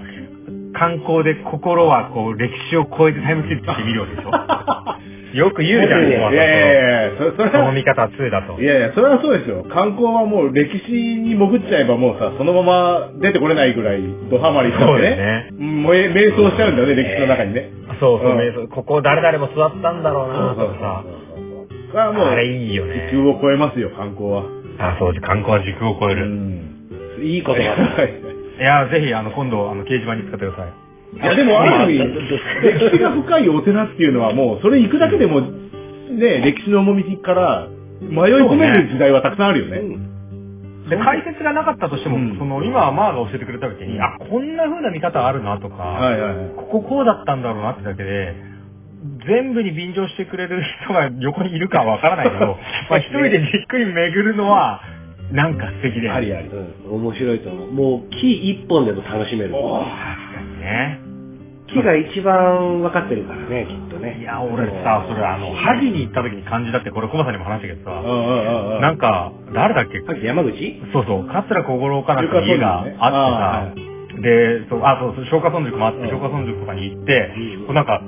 観光で心はこう、歴史を超えてタイムスリップして見るわけでしょ よく言うじゃん、いやいやいやいや、そそれそのは、見方は2だとい。やいや、それはそうですよ。観光はもう歴史に潜っちゃえばもうさ、そのまま出てこれないぐらいドハマりしちゃってね。うんもう瞑想しちゃうんだよね、歴史の中にね。そうそう、うん瞑想ここ誰々も座ったんだろうなとかさ。それはもう、あれいいよね時空を超えますよ、観光は。あ、そう、観光は時空を超えうる。ん。いい言葉だ。は いいや、ぜひ、あの、今度、あの、掲示板に使ってください。いや、でもある意味、まあ歴史が深いお寺っていうのはもう、それ行くだけでも、ね、歴史の重みから迷い込める時代はたくさんあるよね。で、解説がなかったとしても、うんその、今はマーが教えてくれた時に、あ、こんな風な見方あるなとか、はいはいはい。こここうだったんだろうなってだけで、全部に便乗してくれる人が横にいるかはわからないけど、まあ一人でじっくり巡るのは、なんか素敵で。ありあり。うん、面白いと思う。もう木一本でも楽しめる。ね。木が一番分かってるからね、きっとね。いや、俺さ、それあの、萩に行った時に感じだって、これコマさんにも話したけどさ。なんか、誰だっけ？山口？そうそう、桂小五郎かなんかの家があってさ、で、そう、あ、そう、松下村塾もあって、うん松下村塾とかに行ってなんか、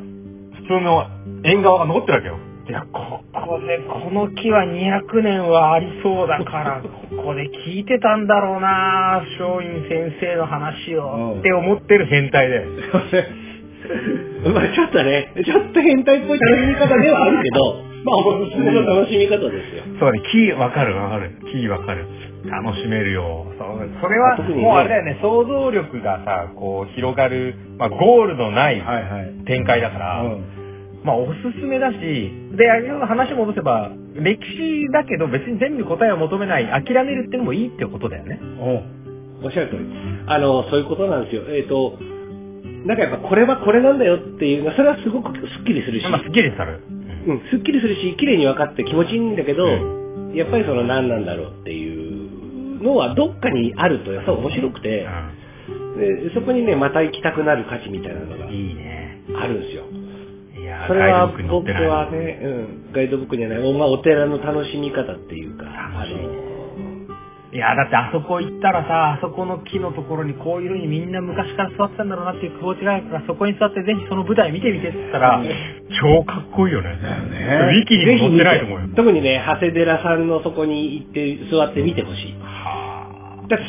普通の縁側が残ってるわけよ。いや、ここで、この木は200年はありそうだから、ここで聞いてたんだろうな松陰先生の話を、うんって思ってる変態で。まあちょっとね、ちょっと変態っぽい楽しみ方ではあるけど、まあおすすめの楽しみ方ですよ。そうね、木わかるわかる。木わかる。楽しめるよ。そうそれは、もうあれだよね、想像力がさ、こう、広がる、まあ、ゴールのないはいはい。展開だから、うんまあ、おすすめだし、で、話戻せば、歴史だけど別に全部答えを求めない、諦めるってのもいいってことだよね。おおっしゃる通り。あの、そういうことなんですよ。えっ、と、なんかやっぱこれはこれなんだよっていうのは、それはすごくスッキリするし、まあ、すっきりさる。うん、すっきりするし、綺麗に分かって気持ちいいんだけど、うやっぱりその何なんだろうっていうのはどっかにあるとやっぱ面白くて、で、そこにね、また行きたくなる価値みたいなのがいいね。あるんですよ。いやーそれは僕はね、うん、ガイドブックじゃない、おまあ、お寺の楽しみ方っていうか、楽しいねあいやーだってあそこ行ったらさ、あそこの木のところにこういう風にみんな昔から座ってたんだろうなっていう気持ちがあるから、そこに座ってぜひその舞台見てみてって言ったら、超かっこいいよね。だよね。ウィキにも載ってないと思うよ。特にね、長谷寺さんのそこに行って座って見てほしい。は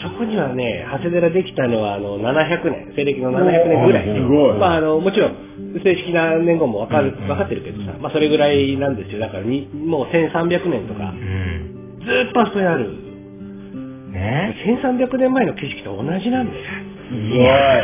そこにはね、長谷寺できたのはあの700年、西暦の700年ぐらいで、すごいまああの、もちろん、正式な年号もわかる、うんわかってるけどさ、まあそれぐらいなんですよ。だからに、もう1300年とか。ずーっとあそこにある。ね1300年前の景色と同じなんだよ。いや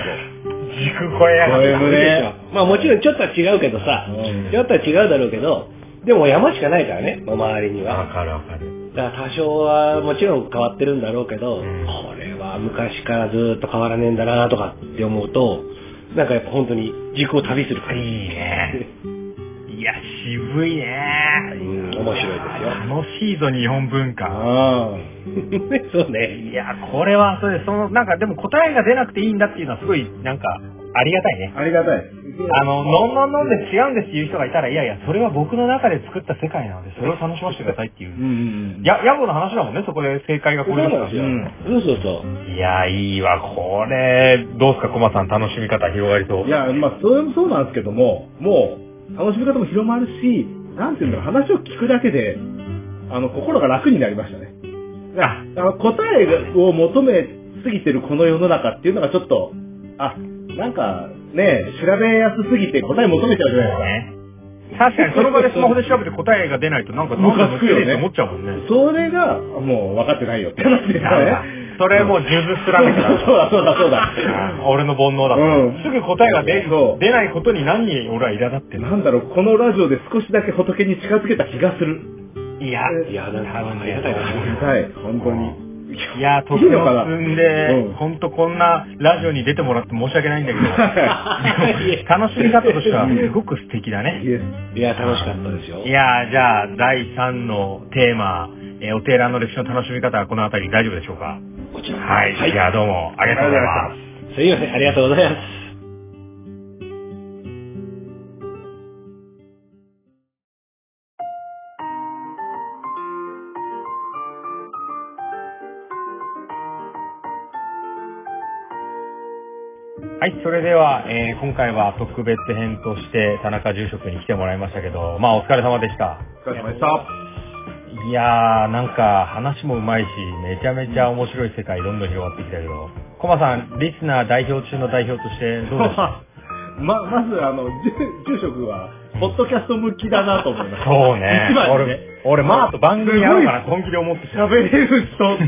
軸超えやが超えった。るねまあもちろんちょっとは違うけどさ、うんちょっとは違うだろうけど、でも山しかないからね、周りには。わかるわかる。だから多少はもちろん変わってるんだろうけど、うんこれは昔からずーっと変わらねえんだなとかって思うと、なんかやっぱ本当に軸を旅する感じ。いいね。いや、渋いね。うん面白いですよ。楽しいぞ、日本文化。あ そうね。いや、これは、それ、その、なんか、でも答えが出なくていいんだっていうのはすごい、なんか、ありがたいね。あ。ありがたい。あの、のんのんのんで違うんですっていう人がいたら、いやいや、それは僕の中で作った世界なので、それを楽しませてくださいっていうう。んうん。や、野暮な話だもんね、そこで正解がこれだったら。そうなんですよ。そうそうそう。いや、いいわ、これ、どうすか、コマさん、楽しみ方広がりそう。いや、まあ、それもそうなんですけども、もう、楽しみ方も広まるし、なんていうんだろう、話を聞くだけで、あの、心が楽になりましたね。あ、あの答えを求めすぎてるこの世の中っていうのがちょっと、あ、なんか、ね、調べやすすぎて答え求めちゃうじゃないですか。ね。確かに、その場でスマホで調べて答えが出ないと、なんか、なんかムカつくよねって思っちゃうもんね。それが、もう分かってないよって話ですよね。それもう、数珠すらめだ。そうだそうだそうだ。俺の煩悩だ、うんすぐ答えが出出ないことに何に俺は苛立ってるなんだろう、このラジオで少しだけ仏に近づけた気がする。いや、いやなんか多分ねありがたいですねはい、本当に。いや、時いいのかな？を積んでうん、ほんとこんなラジオに出てもらって申し訳ないんだけど、楽しみ方としてはすごく素敵だね。いや、楽しかったですよ。いやじゃあ、第3のテーマ、えーお寺の歴史の楽しみ方はこのあたり大丈夫でしょうか？こちら。はい。じゃあどうもありがとうございます。すいません、ありがとうございます。はい、それでは、えー今回は特別編として田中住職に来てもらいましたけど、まあお疲れ様でした。お疲れ様でした。いやー、なんか話もうまいし、めちゃめちゃ面白い世界どんどん広がってきたけど、コマさん、リスナー代表中の代表としてどうでした ま、まず、あの、住住職は、ポッドキャスト向きだなと思いました。そうね一。番に俺ね、俺、まあ、あと番組やろうかな、本気で思ってた。喋れる人って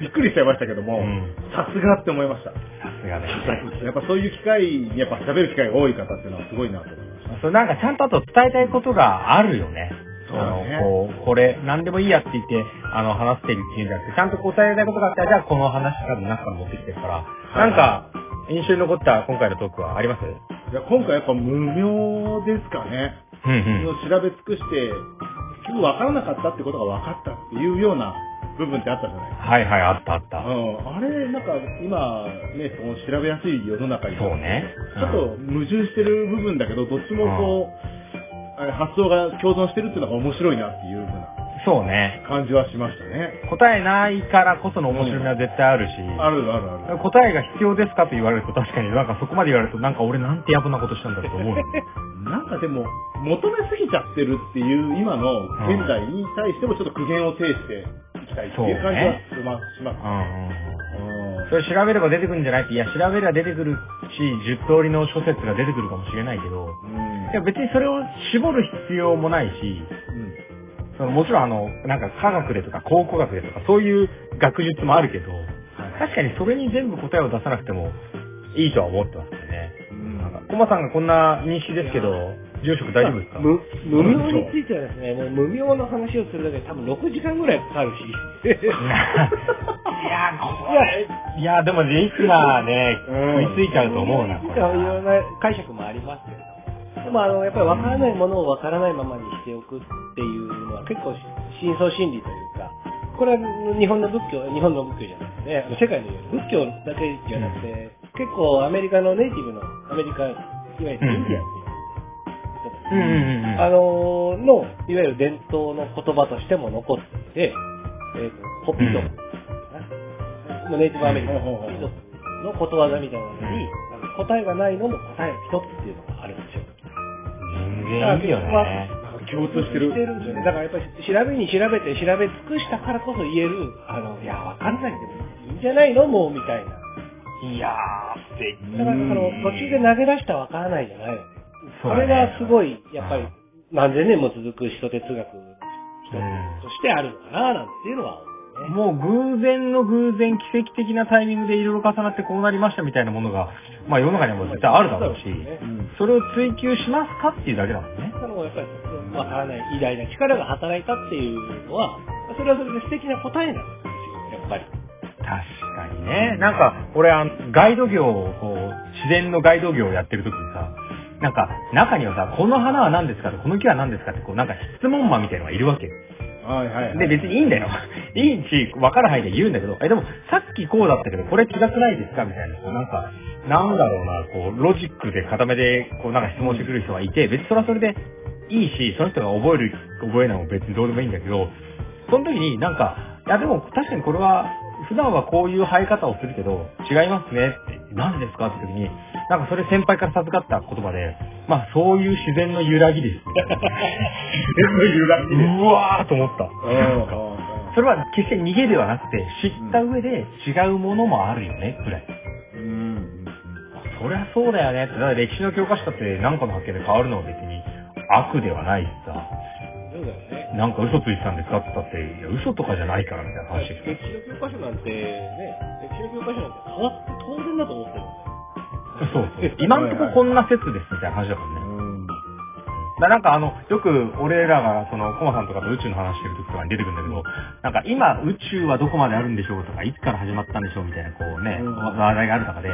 びっくりしちゃいましたけどもうん、さすがって思いました。さすがね。やっぱそういう機会に、やっぱ喋る機会が多い方っていうのはすごいなと思いました。それなんかちゃんとあと伝えたいことがあるよね。そうだねあの、こう、これ、何でもいいやって言って、あの、話してるっていうんじゃなくて、ちゃんと答えたいことがあったら、じゃあこの話から中から持ってきてるから、はいなんか、印象に残った今回のトークはあります？いや今回やっぱ無名ですかね。うんうん。調べ尽くして、結局分からなかったってことが分かったっていうような部分ってあったじゃない。はいはい、あったあった。うん、あれ、なんか今、ね、その調べやすい世の中に、そうね。ちょっと矛盾してる部分だけど、どっちもこう、あれ発想が共存してるっていうのが面白いなっていうふうなそうね。感じはしましたね。答えないからこその面白みは絶対あるし、あるあるある。答えが必要ですかと言われると確かになんかそこまで言われるとなんか俺なんてやぶなことしたんだろうと思うよ。なんかでも、求めすぎちゃってるっていう今の現代に対してもちょっと苦言を呈していきたいっていう感じはします。しますうんうんうん。うんそれ調べれば出てくるんじゃない？って、いや、調べれば出てくるし、10通りの諸説が出てくるかもしれないけど、いや別にそれを絞る必要もないし、うん。そのもちろんあの、なんか科学でとか考古学でとかそういう学術もあるけど、確かにそれに全部答えを出さなくてもいいとは思ってますよね。うん。コマさんがこんな認識ですけど、住職大丈夫ですか？無無名についてはですね、もう無名の話をするだけで多分6時間ぐらいかかるし。いや、これ、いや、でもリスナーね、うん。食いついちゃうと思うな、これ。いろいろな解釈もありますけれども。でもあの、やっぱり分からないものを分からないままにしておくっていうのは結構深層心理というか、これは日本の仏教、日本の仏教じゃなくてね、世界の仏教だけじゃなくて、結構アメリカのネイティブの、アメリカ、いわゆるインディアンっううんうんうん。あのーの、いわゆる伝統の言葉としても残っていて、えっ、と、ホピドうネイティブアメリカのホピドのことわざみたいなのに、答えがないのも答えが一つっていうのがあるんですよ。全然いいよね。共通してる。してるんですよね。だからやっぱり調べに調べて調べ尽くしたからこそ言える、あの、いや、わかんないでもいいんじゃないの？もう、みたいな。いやー、素敵。だから、あの、途中で投げ出したわからないじゃない。それがすごい、やっぱり、何千年も続く人哲学の一つとしてあるのかな、なんていうのは思うね。もう偶然の偶然、奇跡的なタイミングでいろいろ重なってこうなりましたみたいなものが、まあ世の中にも絶対あるだろうし、うんそれを追求しますかっていうだけだもんね。そのやっぱり、わからない偉大な力が働いたっていうのは、それはそれで素敵な答えなんですよ、やっぱり。確かにね。なんか、俺、あの、ガイド業を、こう、自然のガイド業をやってる時にさ、なんか、中にはさ、この花は何ですかと、この木は何ですかって、こう、なんか質問魔みたいなのがいるわけよ。はいはいはい。で、別にいいんだよ。いいし、分かる範囲で言うんだけど、え、でも、さっきこうだったけど、これ違くないですかみたいな、なんか、なんだろうな、こう、ロジックで固めで、こう、なんか質問してくる人がいて、別にそれはそれでいいし、その人が覚える、覚えないも別にどうでもいいんだけど、その時になんか、いやでも確かにこれは、普段はこういう生え方をするけど、違いますねって、なんでですかって時に、なんかそれ先輩から授かった言葉で、まあそういう自然の揺らぎです。全部揺らぎでうわーと思った。うんそれは決して逃げではなくて、知った上で違うものもあるよね、くらい。うんうんそりゃそうだよねって。だから歴史の教科書だって何かの発見で変わるのは別に悪ではないしさ、そうだよね。なんか嘘ついてたんですかって言ったって、いや嘘とかじゃないからみたいな話ですよ。歴史の教科書なんて、ね、歴史の教科書なんて変わって当然だと思ってるんですよ。そうそう。今んとここんな説ですみたいな話だもんね。うんだなんかあの、よく俺らがその、コマさんとかと宇宙の話してる時とかに出てくるんだけど、なんか今宇宙はどこまであるんでしょうとか、いつから始まったんでしょうみたいなこうね、うん話題がある中で、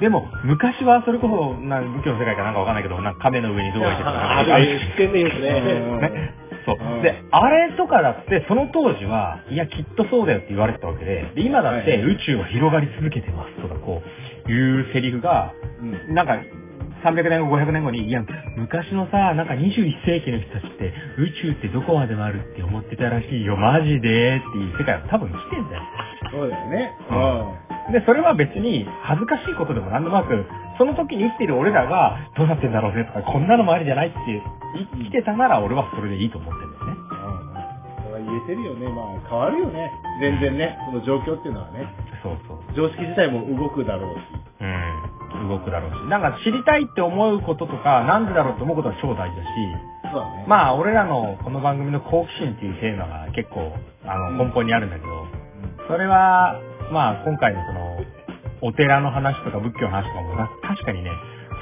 でも昔はそれこそ、な仏教の世界かなんかわかんないけど、なんか亀の上に象がいてとか、ああいう視点で言うとね。うんね。そううん。で、あれとかだって、その当時は、いや、きっとそうだよって言われてたわけで、で、今だってはい宇宙は広がり続けてますとか、こう、いうセリフが、うんなんか、300年後、500年後に、いや、昔のさ、なんか21世紀の人たちって、宇宙ってどこまでもあるって思ってたらしいよ、マジでっていう世界は多分来てんだよ。そうだよね。うで、それは別に恥ずかしいことでも何でもなく、その時に生きている俺らが、どうなってんだろうねとか、こんなのもありじゃないって生きてたなら俺はそれでいいと思ってるんだよね。それは言えてるよね。まあ、変わるよね。全然ね。その状況っていうのはね。そうそう。常識自体も動くだろうし。うん。動くだろうし。なんか知りたいって思うこととか、なんでだろうって思うことは超大事だし、そうだね。まあ俺らのこの番組の好奇心っていうテーマが結構、あうんの、根本にあるんだけど、それは、まあ今回のその、お寺の話とか仏教の話とかもな確かにね、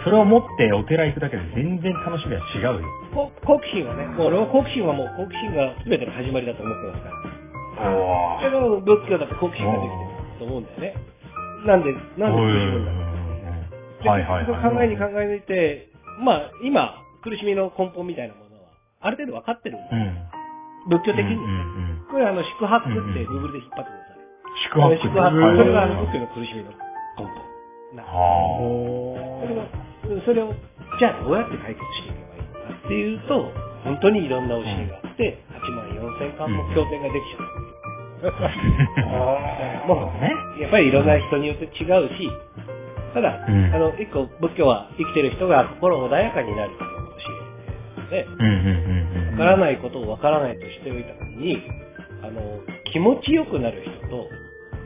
それを持ってお寺行くだけで全然楽しみは違うよ。こ好奇心はね、もう俺は好奇心はもう好奇心が全ての始まりだと思ってますから。おけど仏教だって好奇心ができてると思うんだよね。なんで、なんで苦しむんだろう。ではいはい結局考えに考え抜いて、まあ今、苦しみの根本みたいなものは、ある程度分かってるんだうん。仏教的に。うんうんうんこれあの、宿泊って Google で引っ張ってください。宿泊宿泊。はいこれがあはいはいの仏教の苦しみの根本。なはそれを、それを、じゃあどうやって解決していけばいいのかっていうと、本当にいろんな教えがあって、8万4千巻も経典ができちゃう。もうね、やっぱりいろんな人によって違うし、ただ、うんあの、一個仏教は生きてる人が心穏やかになることを教えで。わからないことをわからないとしておいたのに、あの、気持ちよくなる人と、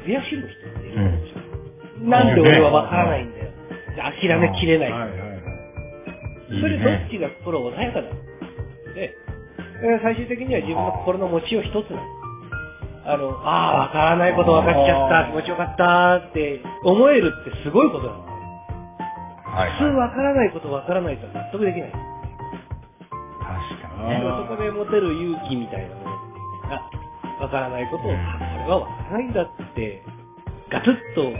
悔しむ人っているんですよ。なんで俺はわからないんだよ。諦めきれない。はいはいはい。それどっちが心穏やかだ？で、えー最終的には自分の心の持ちよう一つなの。あの、ああ、わからないこと分かっちゃった、気持ちよかったって思えるってすごいことなの。はい普通わからないことわからないと納得できない。確かにそこで持てる勇気みたいなものが、わからないことを、うんあこれはわからないんだって、ガツッと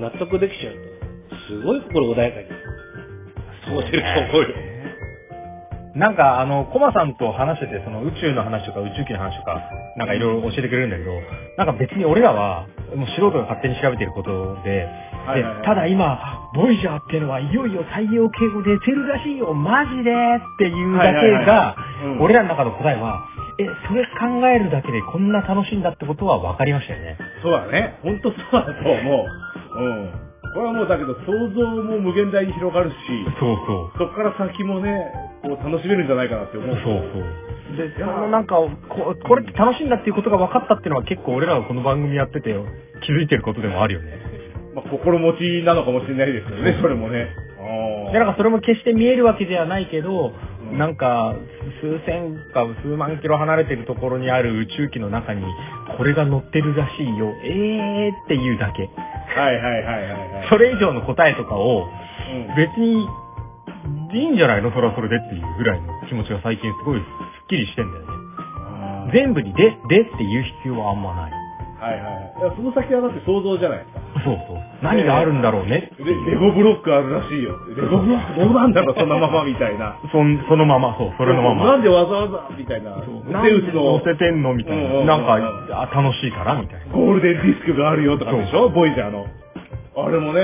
納得できちゃうと、すごい心穏やかに過ごせると思うよ。なんか、あの、コマさんと話してて、その宇宙の話とか宇宙機の話とか、なんかいろいろ教えてくれるんだけど、なんか別に俺らは、もう素人が勝手に調べてることで、でただ今、ボイジャーっていうのはいよいよ太陽系を出てるらしいよ、マジでっていうだけが俺らの中の答えは、え、それ考えるだけでこんな楽しいんだってことは分かりましたよね。そうだね。ほんとそうだと思う。うん。これはもうだけど想像も無限大に広がるし、そうそう。そこから先もね、こう楽しめるんじゃないかなって思う。そうそう。で、そのなんかこ、これって楽しいんだっていうことが分かったっていうのは結構俺らがこの番組やってて気づいてることでもあるよね。まあ、心持ちなのかもしれないですけどね、それもね。あで、なんかそれも決して見えるわけではないけど、うんなんか、数千か数万キロ離れてるところにある宇宙機の中に、これが乗ってるらしいよ、えーっていうだけ。はいはいはいはいはい。それ以上の答えとかを、うん別に、いいんじゃないのそれはそれでっていうぐらいの気持ちが最近すごいスッキリしてんだよね。全部にで、でって言う必要はあんまない。はいはいその先はだって想像じゃないですか。そうそう。何があるんだろうねレレゴブロックあるらしいよ。レゴブロックどうなんだろう、そのままみたいな。そんそのまま、そう、それのまま。なんでわざわざみたいな。なんでゼウスの乗せてんのみたいな。なんか、あ楽しいからみたいな。ゴールデンディスクがあるよとかでしょ？ボイジャーの。あれもね、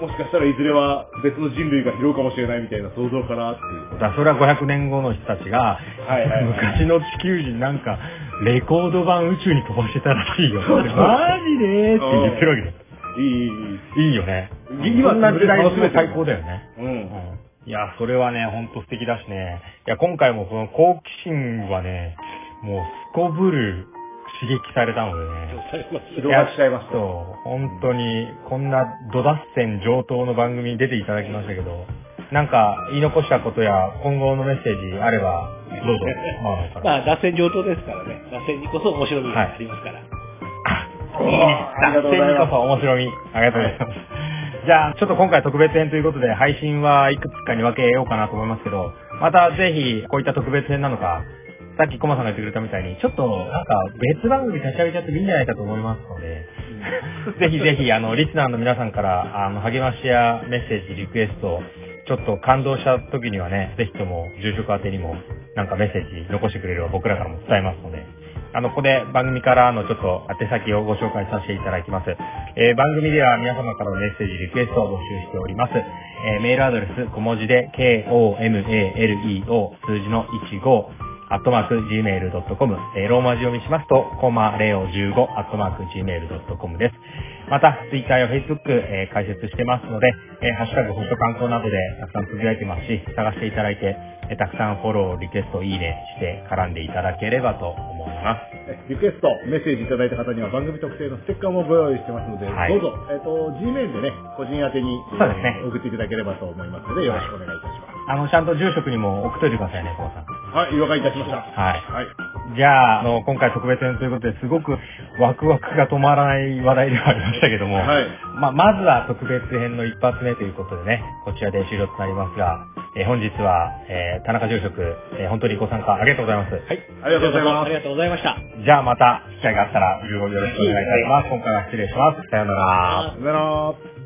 もしかしたらいずれは別の人類が拾うかもしれないみたいな想像からっていう。だそれは500年後の人たちが、はいはいはい昔の地球人なんか、レコード版宇宙に飛ばしてたらしいよ。マジで？って言ってるわけだよ。いい、いい、いい。いいよね。今な時代も楽しめてる最高だよね。うん。うんいや、それはね、ほんと素敵だしね。いや、今回もその好奇心はね、もうすこぶる刺激されたのでね。広がっちゃいました。そう、本当に、こんなド脱線上等の番組に出ていただきましたけど、なんか言い残したことや今後のメッセージあれば、どうぞ。まあ脱線上等ですからね。脱線にこそ面白みがありますから。いいいます脱線にこそ面白み。ありがとうございます。じゃあ、ちょっと今回特別編ということで、配信はいくつかに分けようかなと思いますけど、またぜひ、こういった特別編なのか、さっきコマさんが言ってくれたみたいに、ちょっと、なんか、別番組立ち上げちゃってもいいんじゃないかと思いますので、ぜひぜひ、あの、リスナーの皆さんから、あの、励ましやメッセージ、リクエスト、ちょっと感動した時にはね、ぜひとも、住職宛にも、なんかメッセージ残してくれれば僕らからも伝えますので、あの、ここで番組からのちょっと宛先をご紹介させていただきます。えー番組では皆様からのメッセージ、リクエストを募集しております。えーメールアドレス、小文字で、k-o-m-a-l-e-o、数字の15、アットマーク gmail.com、えーローマ字読みしますと、コマレオ15、アットマーク gmail.com です。また、ツイッターやフェイスブック、えー開設してますので、えーハッシュタグ、ホット観光などでたくさんつぶやいてますし、探していただいて、えーたくさんフォロー、リクエスト、いいねして絡んでいただければと思います。えリクエスト、メッセージいただいた方には番組特製のステッカーもご用意してますので、はいどうぞ、えっ、と、Gmail でね、個人宛てに、えーそうですね送っていただければと思いますので、よろしくお願いいたします。あの、ちゃんと住職にも送っといてくださいね、コマさん。はい、了解いたしました。はい。はい。じゃあ、あの、今回特別編ということで、すごくワクワクが止まらない話題ではありましたけども、はい。まあ、まずは特別編の一発目ということでね、こちらで終了となりますが、えー本日は、えー田中住職、えー本当にご参加ありがとうございます。はい。ありがとうございますありがとうございました。じゃあまた、機会があったら、よろしくお願いいたします。今回は失礼します。さようなら。さよなら。